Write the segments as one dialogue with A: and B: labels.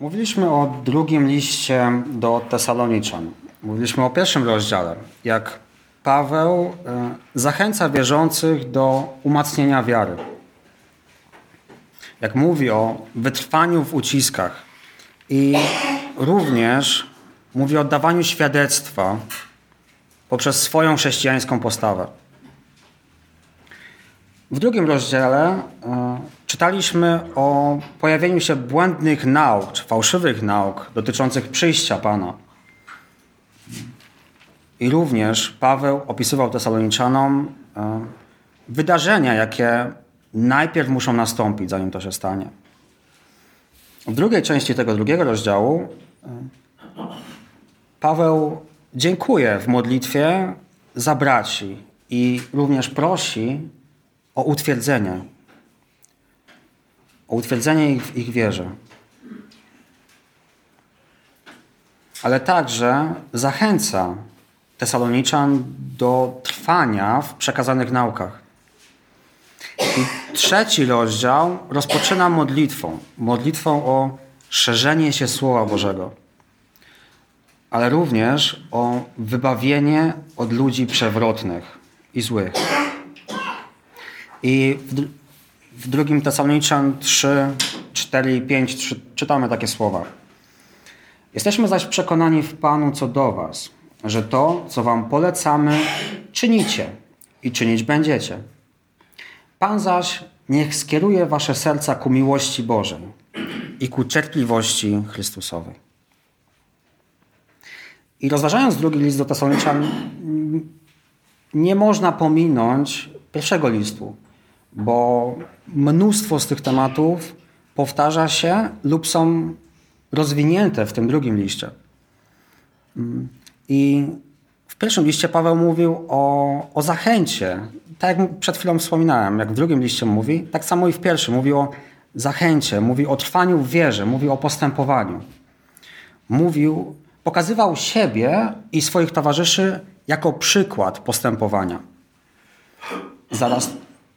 A: Mówiliśmy o drugim liście do Tesaloniczan. Mówiliśmy o pierwszym rozdziale, jak Paweł e, zachęca wierzących do umacnienia wiary. Jak mówi o wytrwaniu w uciskach i również mówi o oddawaniu świadectwa poprzez swoją chrześcijańską postawę. W drugim rozdziale e, czytaliśmy o pojawieniu się błędnych nauk, czy fałszywych nauk dotyczących przyjścia Pana. I również Paweł opisywał Tesaloniczanom e, wydarzenia, jakie najpierw muszą nastąpić, zanim to się stanie. W drugiej części tego drugiego rozdziału e, Paweł dziękuję w modlitwie za braci i również prosi o utwierdzenie. O utwierdzenie ich w ich wierze. Ale także zachęca Tesaloniczan do trwania w przekazanych naukach. I trzeci rozdział rozpoczyna modlitwą. Modlitwą o szerzenie się Słowa Bożego ale również o wybawienie od ludzi przewrotnych i złych. I w, w drugim Tesaloniczan 3, 4 i 5 3, czytamy takie słowa. Jesteśmy zaś przekonani w Panu co do was, że to, co wam polecamy, czynicie i czynić będziecie. Pan zaś niech skieruje wasze serca ku miłości Bożej i ku cierpliwości Chrystusowej. I rozważając drugi list do Tesaloniczan, nie można pominąć pierwszego listu, bo mnóstwo z tych tematów powtarza się lub są rozwinięte w tym drugim liście. I w pierwszym liście Paweł mówił o, o zachęcie. Tak jak przed chwilą wspominałem, jak w drugim liście mówi, tak samo i w pierwszym mówi o zachęcie, mówi o trwaniu w wierze, mówi o postępowaniu. Mówił pokazywał siebie i swoich towarzyszy jako przykład postępowania. Zaraz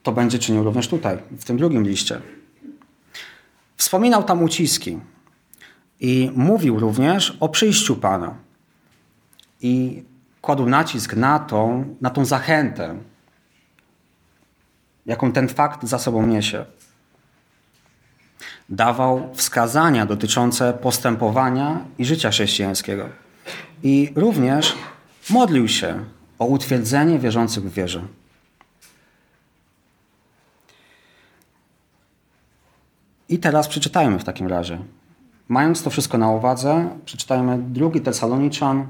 A: to będzie czynił również tutaj, w tym drugim liście. Wspominał tam uciski i mówił również o przyjściu Pana. I kładł nacisk na tą, na tą zachętę, jaką ten fakt za sobą niesie dawał wskazania dotyczące postępowania i życia chrześcijańskiego. I również modlił się o utwierdzenie wierzących w wierze. I teraz przeczytajmy w takim razie. Mając to wszystko na uwadze, przeczytajmy drugi Tesaloniczan,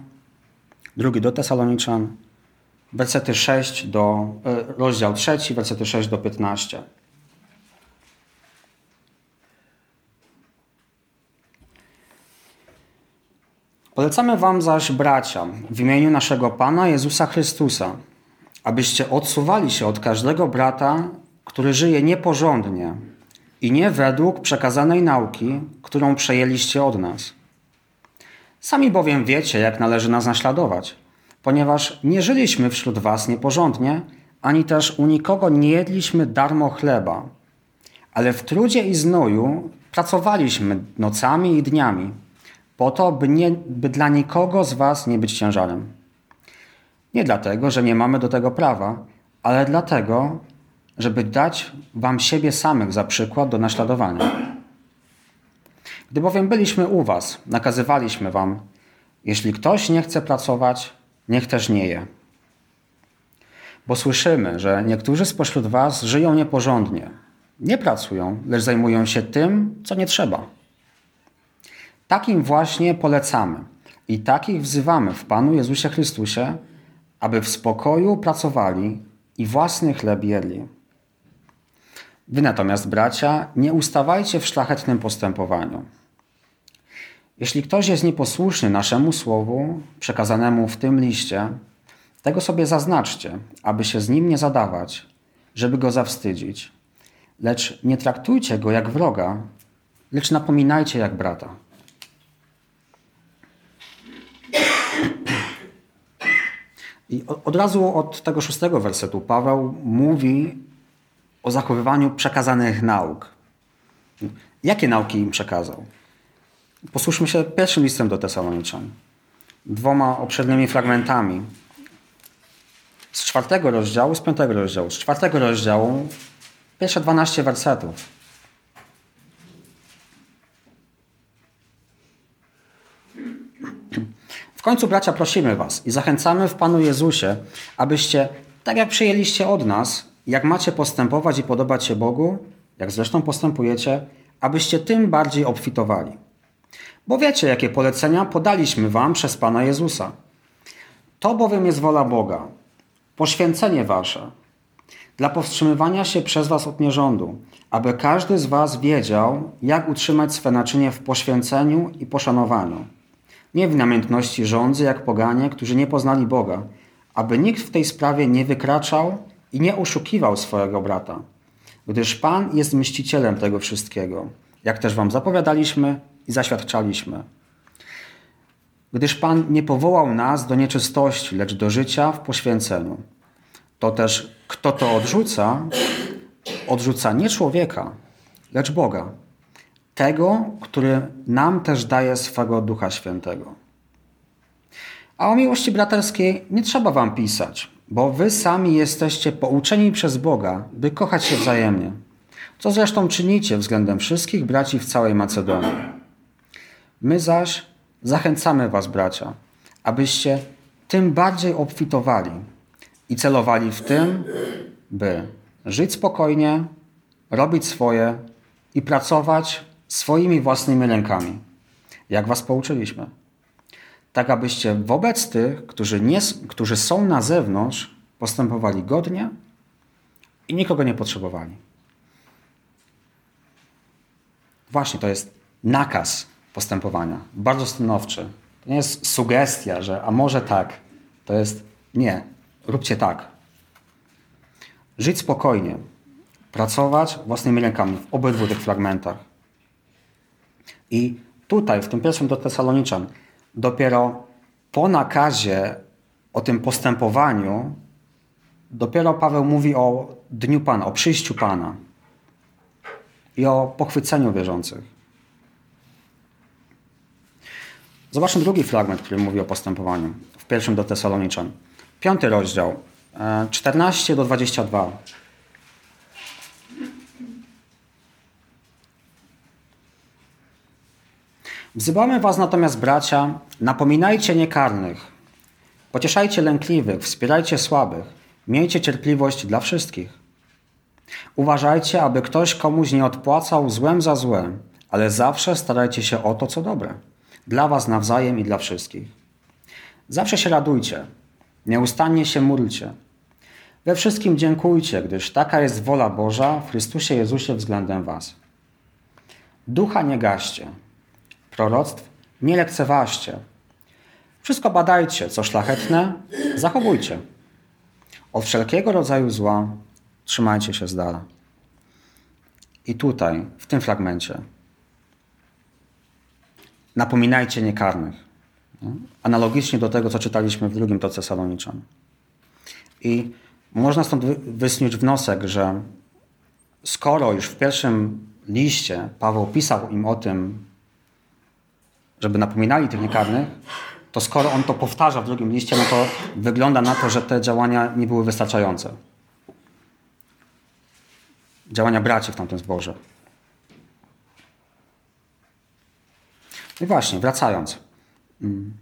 A: drugi do Tesaloniczan, wersety 6 do, e, rozdział 3, wersety 6 do 15. Polecamy wam zaś, bracia, w imieniu naszego Pana Jezusa Chrystusa, abyście odsuwali się od każdego brata, który żyje nieporządnie i nie według przekazanej nauki, którą przejęliście od nas. Sami bowiem wiecie, jak należy nas naśladować, ponieważ nie żyliśmy wśród was nieporządnie, ani też u nikogo nie jedliśmy darmo chleba, ale w trudzie i znoju pracowaliśmy nocami i dniami po to, by, nie, by dla nikogo z Was nie być ciężarem. Nie dlatego, że nie mamy do tego prawa, ale dlatego, żeby dać Wam siebie samych za przykład do naśladowania. Gdy bowiem byliśmy u Was, nakazywaliśmy Wam, jeśli ktoś nie chce pracować, niech też nie je. Bo słyszymy, że niektórzy spośród Was żyją nieporządnie. Nie pracują, lecz zajmują się tym, co nie trzeba. Takim właśnie polecamy i takich wzywamy w Panu Jezusie Chrystusie, aby w spokoju pracowali i własny chleb jedli. Wy natomiast, bracia, nie ustawajcie w szlachetnym postępowaniu. Jeśli ktoś jest nieposłuszny naszemu słowu, przekazanemu w tym liście, tego sobie zaznaczcie, aby się z nim nie zadawać, żeby go zawstydzić. Lecz nie traktujcie go jak wroga, lecz napominajcie jak brata. I od razu od tego szóstego wersetu Paweł mówi o zachowywaniu przekazanych nauk. Jakie nauki im przekazał? Posłuchajmy się pierwszym listem do Tesaloniczan. Dwoma obszernymi fragmentami. Z czwartego rozdziału, z piątego rozdziału. Z czwartego rozdziału pierwsze 12 wersetów. W końcu, bracia, prosimy Was i zachęcamy w Panu Jezusie, abyście, tak jak przyjęliście od nas, jak macie postępować i podobać się Bogu, jak zresztą postępujecie, abyście tym bardziej obfitowali. Bo wiecie, jakie polecenia podaliśmy Wam przez Pana Jezusa. To bowiem jest wola Boga, poświęcenie Wasze, dla powstrzymywania się przez Was od nierządu, aby każdy z Was wiedział, jak utrzymać swe naczynie w poświęceniu i poszanowaniu nie w namiętności rządzy jak poganie, którzy nie poznali Boga, aby nikt w tej sprawie nie wykraczał i nie oszukiwał swojego brata, gdyż Pan jest mścicielem tego wszystkiego, jak też wam zapowiadaliśmy i zaświadczaliśmy. Gdyż Pan nie powołał nas do nieczystości, lecz do życia w poświęceniu. To też kto to odrzuca, odrzuca nie człowieka, lecz Boga tego, który nam też daje swego Ducha Świętego. A o miłości braterskiej nie trzeba wam pisać, bo wy sami jesteście pouczeni przez Boga, by kochać się wzajemnie. Co zresztą czynicie względem wszystkich braci w całej Macedonii. My zaś zachęcamy was, bracia, abyście tym bardziej obfitowali i celowali w tym, by żyć spokojnie, robić swoje i pracować swoimi własnymi rękami, jak was pouczyliśmy. Tak abyście wobec tych, którzy, nie, którzy są na zewnątrz, postępowali godnie i nikogo nie potrzebowali. Właśnie to jest nakaz postępowania, bardzo stanowczy. To nie jest sugestia, że a może tak. To jest nie, róbcie tak. Żyć spokojnie, pracować własnymi rękami w obydwu tych fragmentach. I tutaj, w tym pierwszym do Tesaloniczan, dopiero po nakazie o tym postępowaniu, dopiero Paweł mówi o dniu Pana, o przyjściu Pana i o pochwyceniu wierzących. Zobaczmy drugi fragment, który mówi o postępowaniu w pierwszym do Tesaloniczan. Piąty rozdział, 14 e, do 22. Wzywamy was natomiast, bracia, napominajcie niekarnych, pocieszajcie lękliwych, wspierajcie słabych, miejcie cierpliwość dla wszystkich. Uważajcie, aby ktoś komuś nie odpłacał złem za złe, ale zawsze starajcie się o to, co dobre, dla was nawzajem i dla wszystkich. Zawsze się radujcie, nieustannie się módlcie. We wszystkim dziękujcie, gdyż taka jest wola Boża w Chrystusie Jezusie względem was. Ducha nie gaście, proroctw nie lekceważcie. Wszystko badajcie, co szlachetne, zachowujcie. Od wszelkiego rodzaju zła trzymajcie się z dala. I tutaj, w tym fragmencie, napominajcie niekarnych. Analogicznie do tego, co czytaliśmy w drugim Tesaloniczan. I można stąd wysnuć wniosek, że skoro już w pierwszym liście Paweł pisał im o tym, żeby napominali tych niekarnych, to skoro on to powtarza w drugim liście, no to wygląda na to, że te działania nie były wystarczające. Działania braci w tamtym zborze. No i właśnie, wracając mm,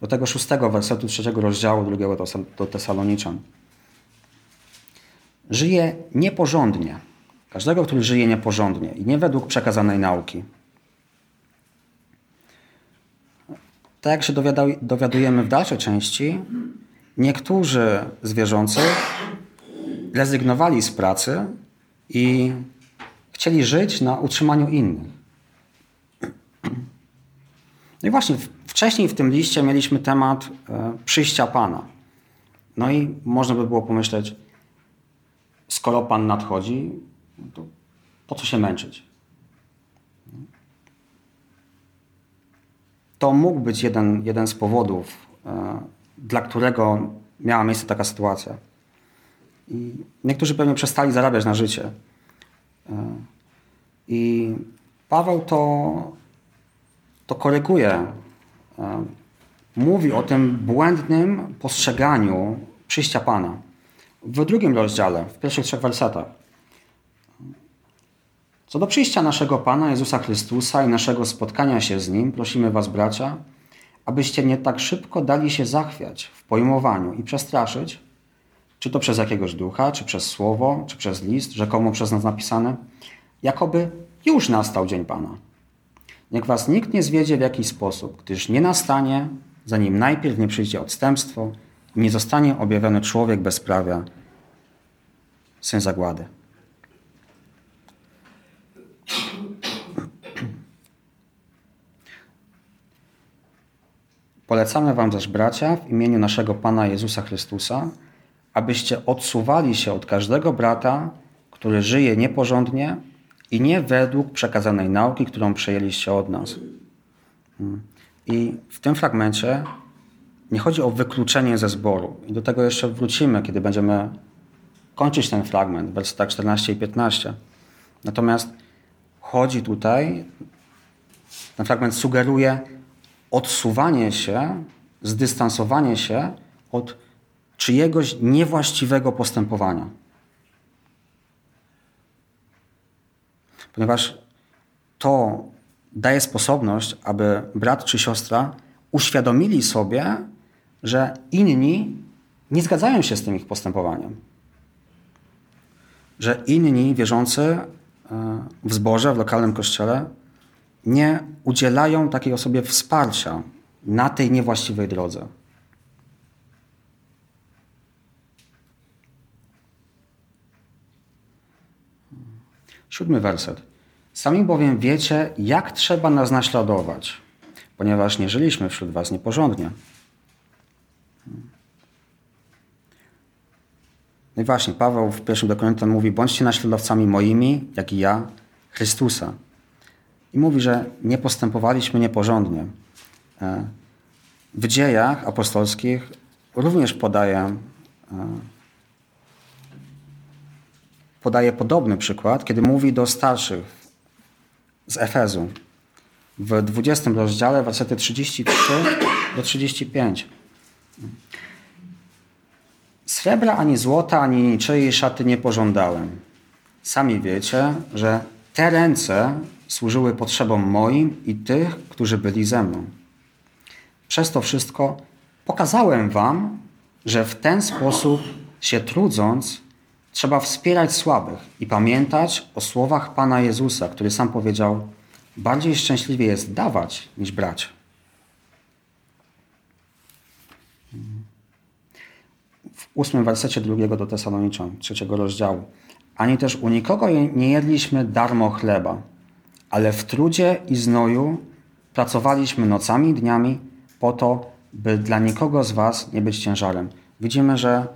A: do tego szóstego wersetu trzeciego rozdziału drugiego do Tesaloniczan. Żyje nieporządnie. Każdego, który żyje nieporządnie i nie według przekazanej nauki. Tak jak się dowiadujemy w dalszej części, niektórzy z wierzących rezygnowali z pracy i chcieli żyć na utrzymaniu innych. No i właśnie wcześniej w tym liście mieliśmy temat e, przyjścia Pana. No i można by było pomyśleć, skoro Pan nadchodzi, to po co się męczyć? To mógł być jeden, jeden z powodów, e, dla którego miała miejsce taka sytuacja. I niektórzy pewnie przestali zarabiać na życie. E, I Paweł to to koryguje. E, mówi o tym błędnym postrzeganiu przyjścia Pana. W drugim rozdziale, w pierwszych trzech wersetach. Co do przyjścia naszego Pana Jezusa Chrystusa i naszego spotkania się z Nim, prosimy Was, bracia, abyście nie tak szybko dali się zachwiać w pojmowaniu i przestraszyć, czy to przez jakiegoś ducha, czy przez słowo, czy przez list, rzekomo przez nas napisane, jakoby już nastał dzień Pana. Niech was nikt nie zwiedzie w jakiś sposób, gdyż nie nastanie, zanim najpierw nie przyjdzie odstępstwo i nie zostanie objawiony człowiek bezprawia, syn zagłady. Polecamy wam też, bracia, w imieniu naszego Pana Jezusa Chrystusa, abyście odsuwali się od każdego brata, który żyje nieporządnie i nie według przekazanej nauki, którą przejęliście od nas. Hmm. I w tym fragmencie nie chodzi o wykluczenie ze zboru. I do tego jeszcze wrócimy, kiedy będziemy kończyć ten fragment, wersetach 14 i 15. Natomiast chodzi tutaj, ten fragment sugeruje odsuwanie się, zdystansowanie się od czyjegoś niewłaściwego postępowania. Ponieważ to daje sposobność, aby brat czy siostra uświadomili sobie, że inni nie zgadzają się z tym ich postępowaniem. Że inni wierzący w zborze, w lokalnym kościele nie udzielają takiej osobie wsparcia na tej niewłaściwej drodze. Siódmy werset. Sami bowiem wiecie, jak trzeba nas naśladować, ponieważ nie żyliśmy wśród was nieporządnie. No i właśnie, Paweł w pierwszym Koryntian mówi, bądźcie naśladowcami moimi, jak i ja, Chrystusa. I mówi, że nie postępowaliśmy nieporządnie. E, w dziejach apostolskich również podaje podaje podobny przykład, kiedy mówi do starszych z Efezu w 20 rozdziale, wersety 33 do 35. Srebra ani złota, ani niczyjej szaty nie pożądałem. Sami wiecie, że te ręce służyły potrzebom moim i tych, którzy byli ze mną. Przez to wszystko pokazałem wam, że w ten sposób się trudząc, Trzeba wspierać słabych i pamiętać o słowach Pana Jezusa, który sam powiedział: Bardziej szczęśliwie jest dawać niż brać. W ósmym wersecie drugiego do Tesaloniczan, trzeciego rozdziału. Ani też u nikogo nie jedliśmy darmo chleba, ale w trudzie i znoju pracowaliśmy nocami i dniami po to, by dla nikogo z was nie być ciężarem. Widzimy, że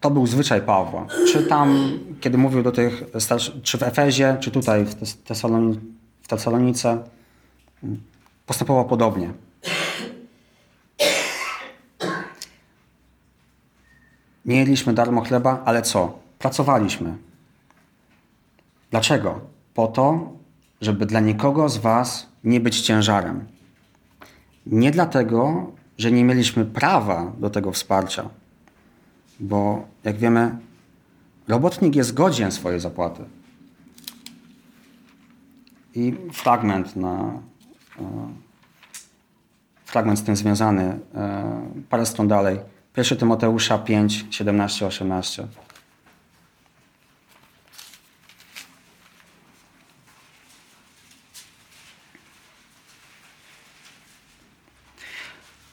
A: to był zwyczaj Pawła. Czy tam, kiedy mówił do tych, czy w Efezie, czy tutaj w, Tesaloni, w Tesalonice, postępował podobnie. Nie jedliśmy darmo chleba, ale co? Pracowaliśmy. Dlaczego? Po to, żeby dla nikogo z Was nie być ciężarem. Nie dlatego, że nie mieliśmy prawa do tego wsparcia bo jak wiemy, robotnik jest godzien swojej zapłaty. I fragment na e, fragment z tym związany, e, parę stron dalej. 1 Tymoteusza 5, 17, 18.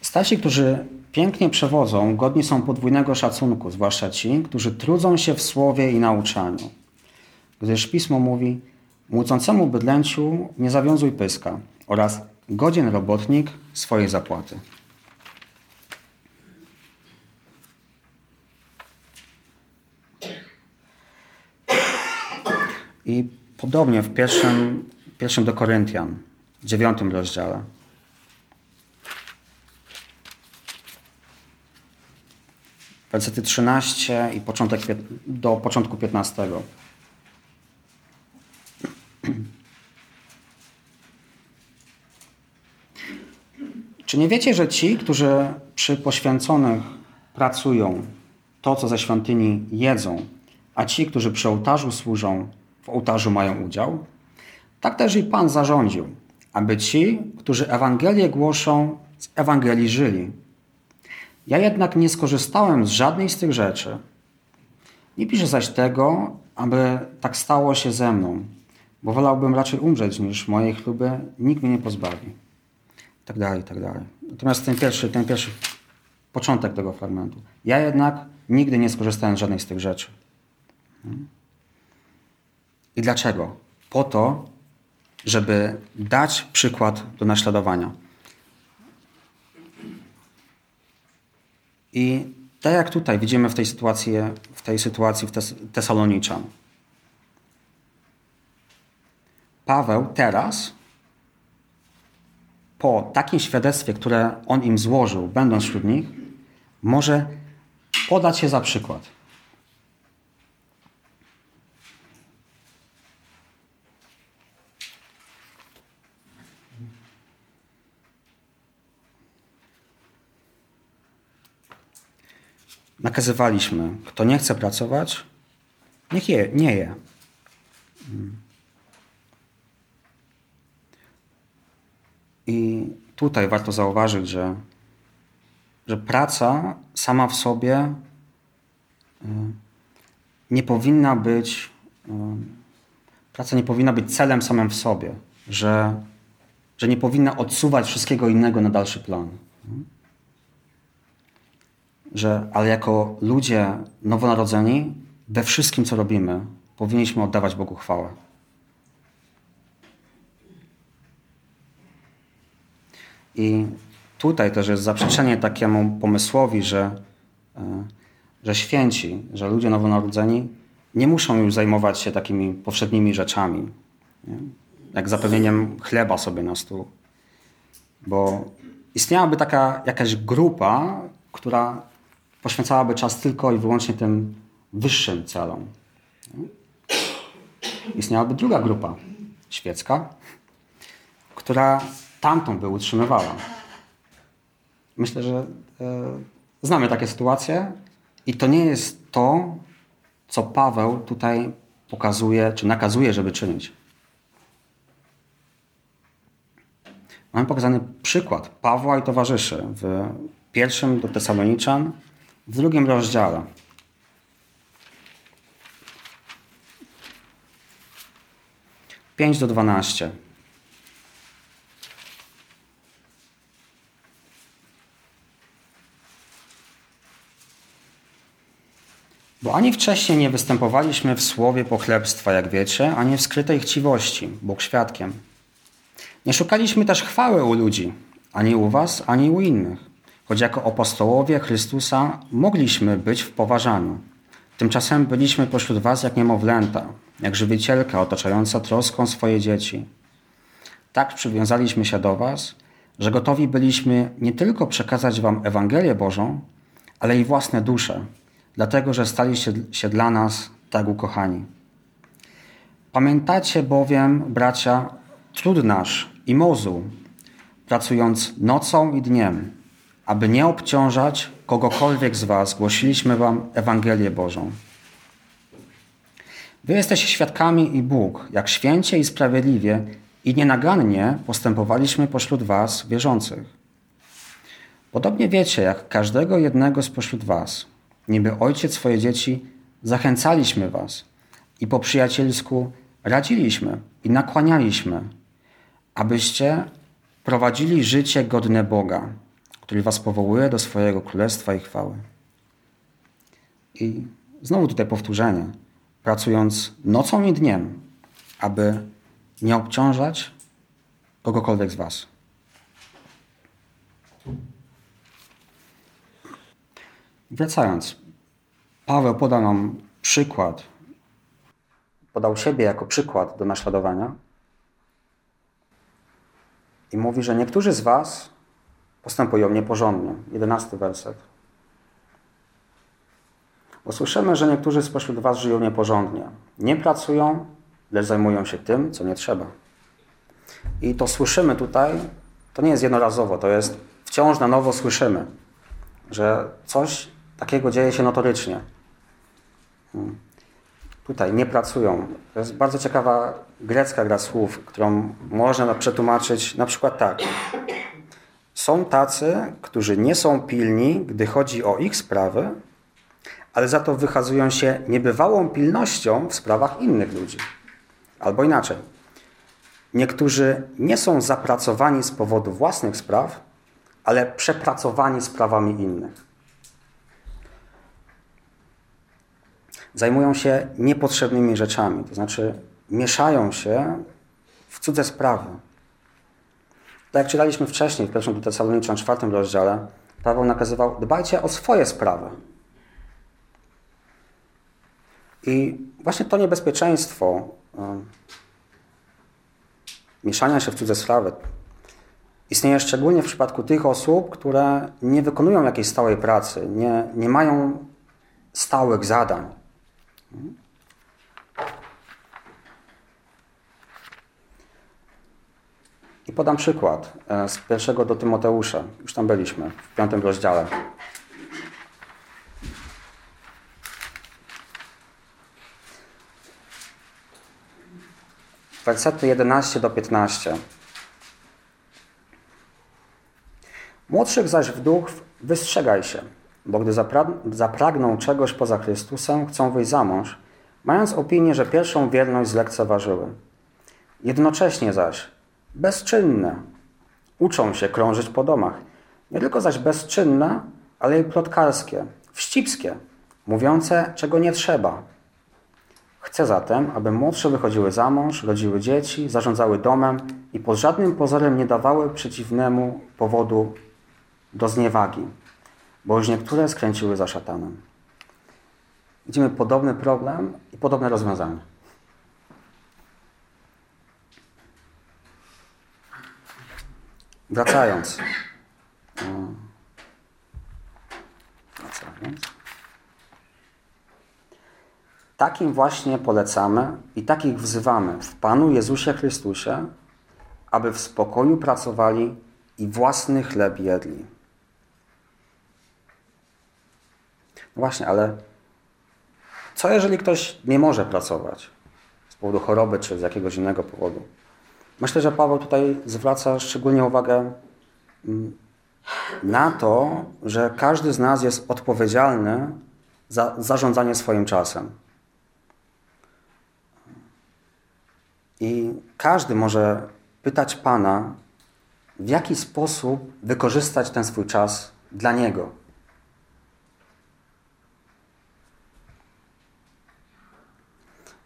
A: Starsi, którzy pięknie przewodzą, godni są podwójnego szacunku, zwłaszcza ci, którzy trudzą się w słowie i nauczaniu. Gdyż Pismo mówi, młócącemu bydlęciu nie zawiązuj pyska oraz godzien robotnik swojej zapłaty. I podobnie w pierwszym, pierwszym do Koryntian, dziewiątym rozdziale. Wersety 13 i początek, do początku 15. Czy nie wiecie, że ci, którzy przy poświęconych pracują, to co ze świątyni jedzą, a ci, którzy przy ołtarzu służą, ołtarzu mają udział? Tak też i Pan zarządził, aby ci, którzy Ewangelię głoszą, z Ewangelii żyli. Ja jednak nie skorzystałem z żadnej z tych rzeczy. Nie piszę zaś tego, aby tak stało się ze mną, bo wolałbym raczej umrzeć, niż mojej chluby nikt mnie nie pozbawi. Tak dalej, tak dalej. Natomiast ten pierwszy, ten pierwszy początek tego fragmentu. Ja jednak nigdy nie skorzystałem z żadnej z tych rzeczy. I dlaczego? Po to, żeby dać przykład do naśladowania. I tak jak tutaj widzimy w tej sytuacji, w tej sytuacji w Tes Tesaloniczan. Paweł teraz, po takim świadectwie, które on im złożył, będąc wśród nich, może podać się za przykład. Nakazywaliśmy, kto nie chce pracować, niech je, nie je. I tutaj warto zauważyć, że, że praca sama w sobie y, nie powinna być, y, praca nie powinna być celem samym w sobie, że, że nie powinna odsuwać wszystkiego innego na dalszy plan że ale jako ludzie nowonarodzeni we wszystkim, co robimy, powinniśmy oddawać Bogu chwałę. I tutaj też jest zaprzeczenie takiemu pomysłowi, że, e, że święci, że ludzie nowonarodzeni nie muszą już zajmować się takimi powszednimi rzeczami, nie? jak zapewnieniem chleba sobie na stół. Bo istniałaby taka jakaś grupa, która poświęcałaby czas tylko i wyłącznie tym wyższym celom. Istniałaby druga grupa świecka, która tamtą by utrzymywała. Myślę, że e, znamy takie sytuacje i to nie jest to, co Paweł tutaj pokazuje, czy nakazuje, żeby czynić. Mamy pokazany przykład Pawła i towarzyszy w pierwszym do Tesaloniczan, w drugim rozdziale. Pięć do dwanaście. Bo ani wcześniej nie występowaliśmy w słowie pochlebstwa, jak wiecie, ani w skrytej chciwości, Bóg świadkiem. Nie szukaliśmy też chwały u ludzi, ani u was, ani u innych choć jako apostołowie Chrystusa mogliśmy być w poważaniu. Tymczasem byliśmy pośród was jak niemowlęta, jak żywicielka otaczająca troską swoje dzieci. Tak przywiązaliśmy się do was, że gotowi byliśmy nie tylko przekazać wam Ewangelię Bożą, ale i własne dusze, dlatego że staliście się dla nas tak ukochani. Pamiętacie bowiem, bracia, trud nasz i mozu, pracując nocą i dniem, aby nie obciążać kogokolwiek z Was, głosiliśmy Wam Ewangelię Bożą. Wy jesteście świadkami i Bóg, jak święcie i sprawiedliwie i nienagannie postępowaliśmy pośród Was, wierzących. Podobnie wiecie, jak każdego jednego spośród Was, niby ojciec swoje dzieci, zachęcaliśmy Was i po przyjacielsku radziliśmy i nakłanialiśmy, abyście prowadzili życie godne Boga który was powołuje do swojego królestwa i chwały. I znowu tutaj powtórzenie, pracując nocą i dniem, aby nie obciążać kogokolwiek z was. Wracając, Paweł podał nam przykład, podał siebie jako przykład do naśladowania i mówi, że niektórzy z was postępują nieporządnie. Jedenasty werset. Bo słyszymy, że niektórzy spośród was żyją nieporządnie. Nie pracują, lecz zajmują się tym, co nie trzeba. I to słyszymy tutaj, to nie jest jednorazowo, to jest wciąż na nowo słyszymy, że coś takiego dzieje się notorycznie. Hmm. Tutaj nie pracują. To jest bardzo ciekawa grecka gra słów, którą można przetłumaczyć na przykład tak. Są tacy, którzy nie są pilni, gdy chodzi o ich sprawy, ale za to wykazują się niebywałą pilnością w sprawach innych ludzi. Albo inaczej. Niektórzy nie są zapracowani z powodu własnych spraw, ale przepracowani sprawami innych. Zajmują się niepotrzebnymi rzeczami, to znaczy mieszają się w cudze sprawy. Tak jak czytaliśmy wcześniej w pierwszym Tesaloniczan, czwartym rozdziale, Paweł nakazywał, dbajcie o swoje sprawy. I właśnie to niebezpieczeństwo mieszania się w cudze sprawy istnieje szczególnie w przypadku tych osób, które nie wykonują jakiejś stałej pracy, nie, nie mają stałych zadań. I podam przykład e, z pierwszego do Tymoteusza. Już tam byliśmy, w piątym rozdziale. Wersety 11 do 15. Młodszych zaś wdów wystrzegaj się, bo gdy zapragną czegoś poza Chrystusem, chcą wyjść za mąż, mając opinię, że pierwszą wierność zlekceważyły. Jednocześnie zaś bezczynne uczą się krążyć po domach. Nie tylko zaś bezczynne, ale i plotkarskie, wścibskie, mówiące, czego nie trzeba. Chcę zatem, aby młodsze wychodziły za mąż, rodziły dzieci, zarządzały domem i pod żadnym pozorem nie dawały przeciwnemu powodu do zniewagi, bo już niektóre skręciły za szatanem. Widzimy podobny problem i podobne rozwiązanie. Wracając. Wracając. Takim właśnie polecamy i takich wzywamy w Panu Jezusie Chrystusie, aby w spokoju pracowali i własny chleb jedli. No właśnie, ale co jeżeli ktoś nie może pracować z powodu choroby czy z jakiegoś innego powodu? Myślę, że Paweł tutaj zwraca szczególnie uwagę mm, na to, że każdy z nas jest odpowiedzialny za zarządzanie swoim czasem. I każdy może pytać Pana, w jaki sposób wykorzystać ten swój czas dla Niego.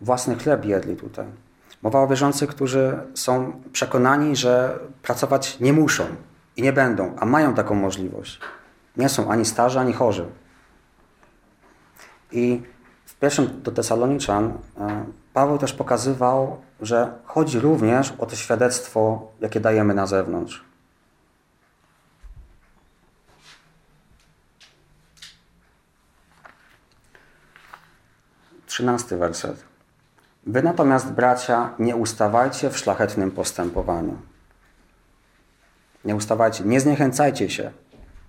A: Własny chleb jedli tutaj. Mowa o wierzących, którzy są przekonani, że pracować nie muszą i nie będą, a mają taką możliwość. Nie są ani starzy, ani chorzy. I w pierwszym do Tesaloniczan e, Paweł też pokazywał, że chodzi również o to świadectwo, jakie dajemy na zewnątrz. Trzynasty werset. Wy natomiast, bracia, nie ustawajcie w szlachetnym postępowaniu. Nie ustawajcie, nie zniechęcajcie się,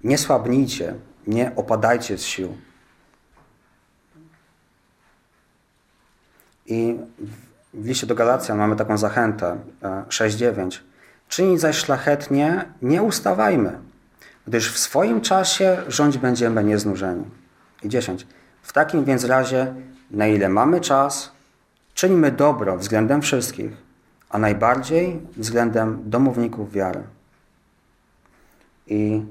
A: nie słabnijcie, nie opadajcie z sił. I w liście do Galacjan mamy taką zachętę 6:9. E, Czynić zaś szlachetnie, nie ustawajmy, gdyż w swoim czasie rządź będziemy nieznużeni. I 10. W takim więc razie, na ile mamy czas, czyńmy dobro względem wszystkich, a najbardziej względem domowników wiary. I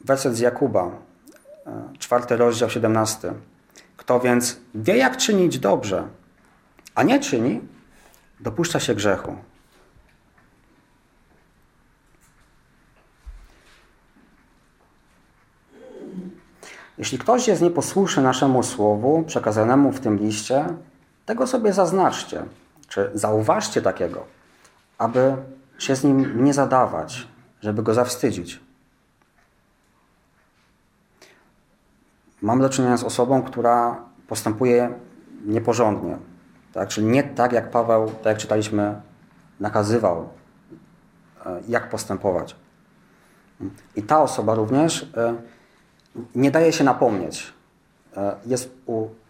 A: werset z Jakuba, e, czwarty rozdział, 17. Kto więc wie, jak czynić dobrze, a nie czyni, dopuszcza się grzechu. Jeśli ktoś jest nieposłuszny naszemu słowu przekazanemu w tym liście, tego sobie zaznaczcie, czy zauważcie takiego, aby się z nim nie zadawać, żeby go zawstydzić. Mamy do czynienia z osobą, która postępuje nieporządnie, tak? Czyli nie tak, jak Paweł, tak jak czytaliśmy, nakazywał, e, jak postępować. I ta osoba również e, nie daje się napomnieć. E, jest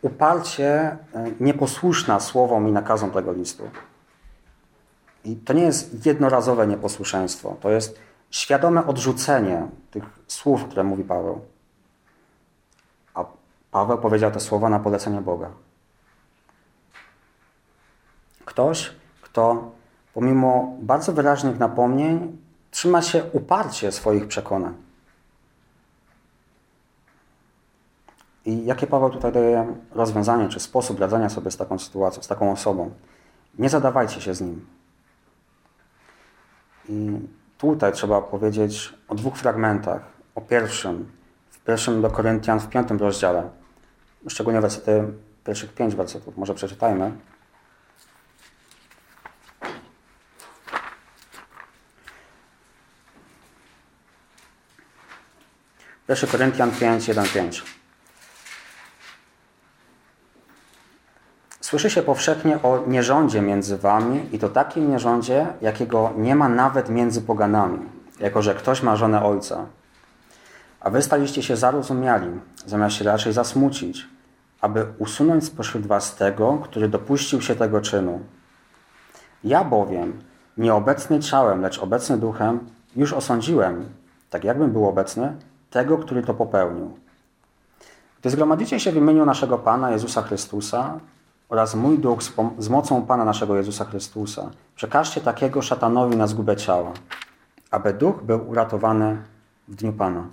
A: uparcie e, nieposłuszna słowom i nakazom tego listu. I to nie jest jednorazowe nieposłuszeństwo, to jest świadome odrzucenie tych słów, które mówi Paweł. A Paweł powiedział te słowa na polecenie Boga. Ktoś, kto pomimo bardzo wyraźnych napomnień trzyma się uparcie swoich przekonań. I jakie Paweł tutaj daje rozwiązanie, czy sposób radzenia sobie z taką sytuacją, z taką osobą? Nie zadawajcie się z nim. I tutaj trzeba powiedzieć o dwóch fragmentach. O pierwszym, w pierwszym do Koryntian w piątym rozdziale, szczególnie wersety, pierwszych pięć wersetów, może przeczytajmy. 1 Koryntian 5, 1, 5. Słyszy się powszechnie o nierządzie między wami i to takim nierządzie, jakiego nie ma nawet między poganami, jako że ktoś ma żonę ojca. A wy staliście się zarozumiali, zamiast się raczej zasmucić, aby usunąć spośród was tego, który dopuścił się tego czynu. Ja bowiem, nieobecny ciałem, lecz obecny duchem, już osądziłem, tak jakbym był obecny, tego, który to popełnił. Gdy zgromadzicie się w imieniu naszego Pana Jezusa Chrystusa oraz mój duch z, mocą Pana naszego Jezusa Chrystusa, przekażcie takiego szatanowi na zgubę ciała, aby duch był uratowany w dniu Pana.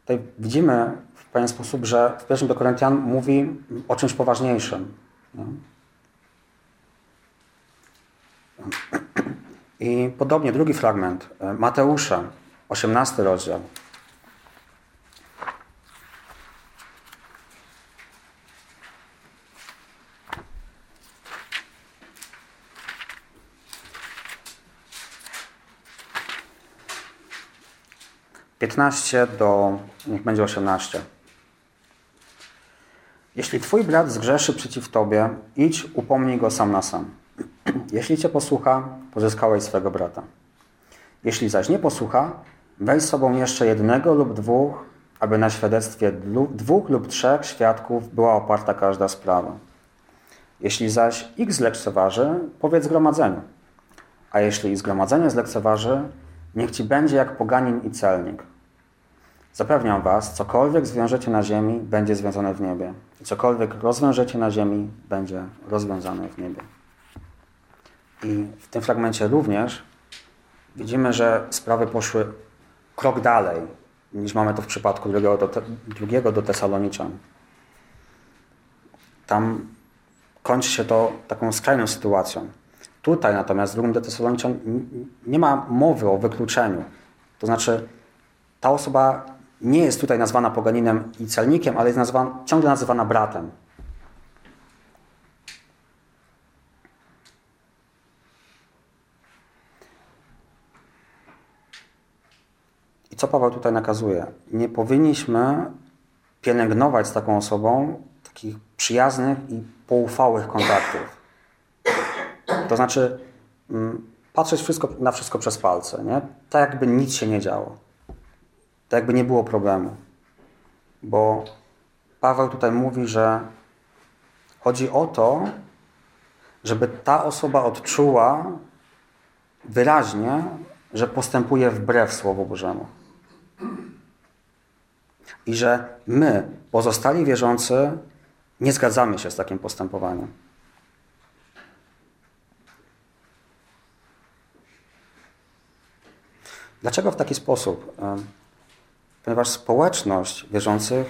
A: Tutaj widzimy w pewien sposób, że w pierwszym do Koryntian mówi o czymś poważniejszym. I podobnie drugi fragment Mateusza, 18 rozdział. Piętnaście do, niech będzie osiemnaście. Jeśli twój brat zgrzeszy przeciw tobie, idź, upomnij go sam na sam. Jeśli cię posłucha, pozyskałeś swego brata. Jeśli zaś nie posłucha, weź z sobą jeszcze jednego lub dwóch, aby na świadectwie dwóch lub trzech świadków była oparta każda sprawa. Jeśli zaś ich zlekceważy, powiedz zgromadzeniu. A jeśli zgromadzenie zlekceważy, niech ci będzie jak poganin i celnik. Zapewniam was, cokolwiek zwiążecie na ziemi, będzie związane w niebie. Cokolwiek rozwiążecie na ziemi, będzie rozwiązane w niebie. I w tym fragmencie również widzimy, że sprawy poszły krok dalej niż mamy to w przypadku drugiego do, drugiego do. Tam kończy się to taką skrajną sytuacją. Tutaj natomiast w drugim do Tesaloniczan nie ma mowy o wykluczeniu. To znaczy ta osoba nie jest tutaj nazwana poganinem i celnikiem, ale jest nazwana, ciągle nazywana bratem. I co Paweł tutaj nakazuje? Nie powinniśmy pielęgnować z taką osobą takich przyjaznych i poufałych kontaktów. To znaczy mm, patrzeć wszystko, na wszystko przez palce, nie? tak jakby nic się nie działo. Tak jakby nie było problemu. Bo Paweł tutaj mówi, że chodzi o to, żeby ta osoba odczuła wyraźnie, że postępuje wbrew Słowu Bożemu. I że my, pozostali wierzący, nie zgadzamy się z takim postępowaniem. Dlaczego w taki sposób? Ponieważ społeczność wierzących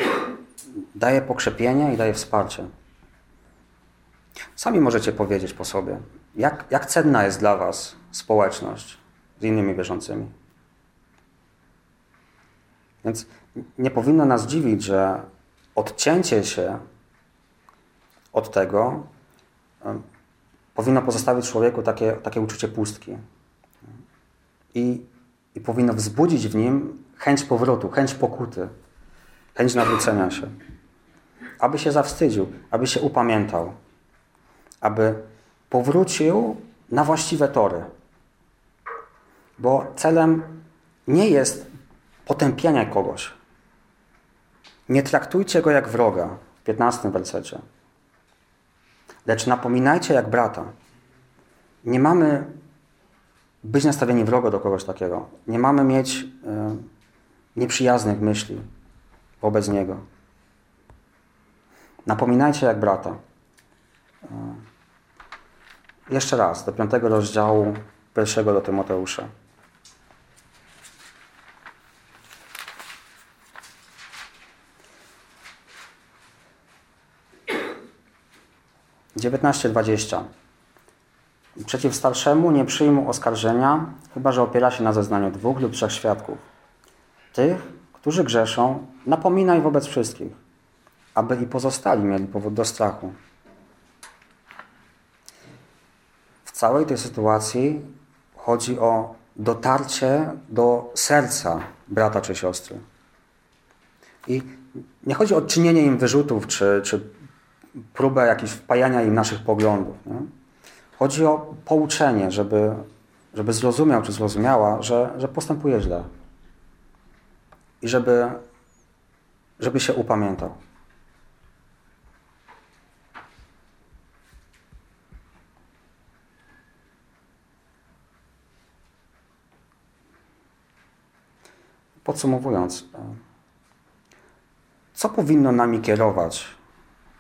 A: daje pokrzepienie i daje wsparcie. Sami możecie powiedzieć po sobie, jak, jak cenna jest dla Was społeczność z innymi wierzącymi. Więc nie powinno nas dziwić, że odcięcie się od tego powinno pozostawić człowieku takie, takie uczucie pustki. I, I powinno wzbudzić w nim chęć powrotu, chęć pokuty, chęć nawrócenia się. Aby się zawstydził, aby się upamiętał, aby powrócił na właściwe tory. Bo celem nie jest potępianie kogoś. Nie traktujcie go jak wroga w 15 wersecie. Lecz napominajcie jak brata. Nie mamy być nastawieni wrogo do kogoś takiego. Nie mamy mieć y, nieprzyjaznych myśli wobec niego. Napominajcie jak brata. Y, jeszcze raz, do piątego rozdziału pierwszego do Tymoteusza. 19:20. Przeciw starszemu nie przyjmą oskarżenia, chyba że opiera się na zeznaniu dwóch lub trzech świadków. Tych, którzy grzeszą, napominaj wobec wszystkich, aby i pozostali mieli powód do strachu. W całej tej sytuacji chodzi o dotarcie do serca brata czy siostry. I nie chodzi o czynienie im wyrzutów czy, czy próbę jakiegoś wpajania im naszych poglądów. Nie? Chodzi o pouczenie, żeby, żeby zrozumiał czy zrozumiała, że, że postępuje źle. I żeby, żeby się upamiętał. Podsumowując, co powinno nami kierować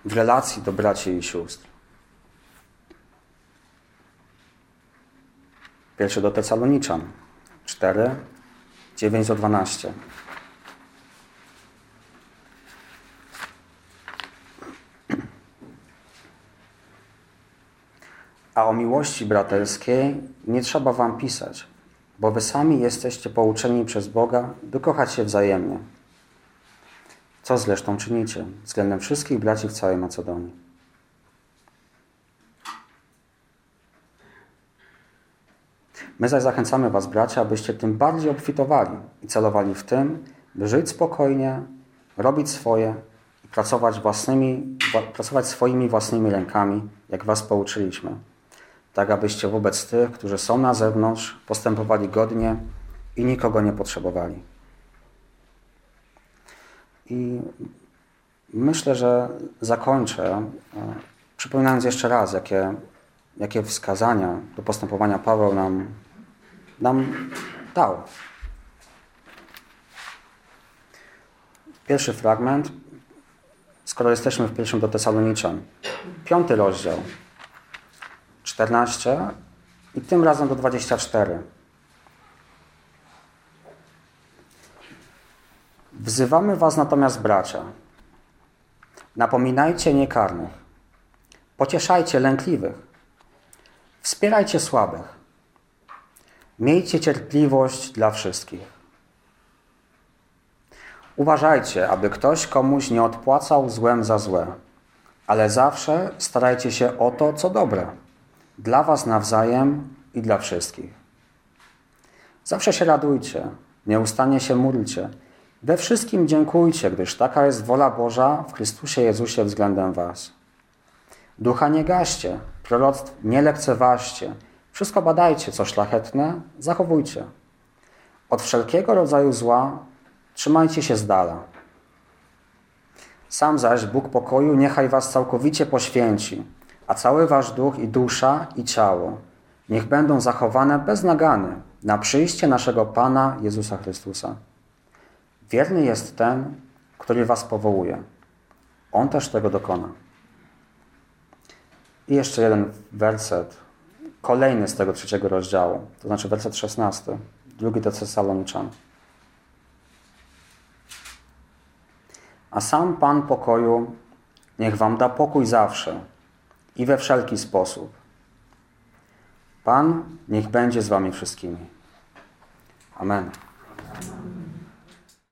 A: w relacji do braci i sióstr. Pierwszy do Tesaloniczan 4, 9 do 12. A o miłości braterskiej nie trzeba wam pisać, bo wy sami jesteście pouczeni przez Boga, by kochać się wzajemnie. Co zresztą czynicie względem wszystkich braci w całej Macedonii. My zaś zachęcamy Was, bracia, abyście tym bardziej obfitowali i celowali w tym, by żyć spokojnie, robić swoje i pracować, własnymi, pracować swoimi własnymi rękami, jak Was pouczyliśmy. Tak, abyście wobec tych, którzy są na zewnątrz, postępowali godnie i nikogo nie potrzebowali. I myślę, że zakończę, e, przypominając jeszcze raz, jakie, jakie wskazania do postępowania Paweł nam, nam dał. Pierwszy fragment, skoro jesteśmy w pierwszym do Tesaloniczan. Piąty rozdział, 14 i tym razem do 24. Wzywamy was natomiast, bracia, napominajcie niekarnych, pocieszajcie lękliwych, wspierajcie słabych, miejcie cierpliwość dla wszystkich. Uważajcie, aby ktoś komuś nie odpłacał złem za złe, ale zawsze starajcie się o to, co dobre, dla was nawzajem i dla wszystkich. Zawsze się radujcie, nieustannie się módlcie, we wszystkim dziękujcie, gdyż taka jest wola Boża w Chrystusie Jezusie względem Was. Ducha nie gaście, proroctw nie lekceważcie, wszystko badajcie, co szlachetne, zachowujcie. Od wszelkiego rodzaju zła trzymajcie się z dala. Sam zaś Bóg pokoju niechaj was całkowicie poświęci, a cały wasz duch i dusza i ciało niech będą zachowane bez nagany na przyjście naszego Pana Jezusa Chrystusa. Wierny jest ten, który was powołuje. On też tego dokona. I jeszcze jeden werset, kolejny z tego trzeciego rozdziału, to znaczy werset 16, drugi do Tesaloniczan. A sam Pan pokoju niech wam da pokój zawsze i we wszelki sposób. Pan niech będzie z Wami wszystkimi. Amen.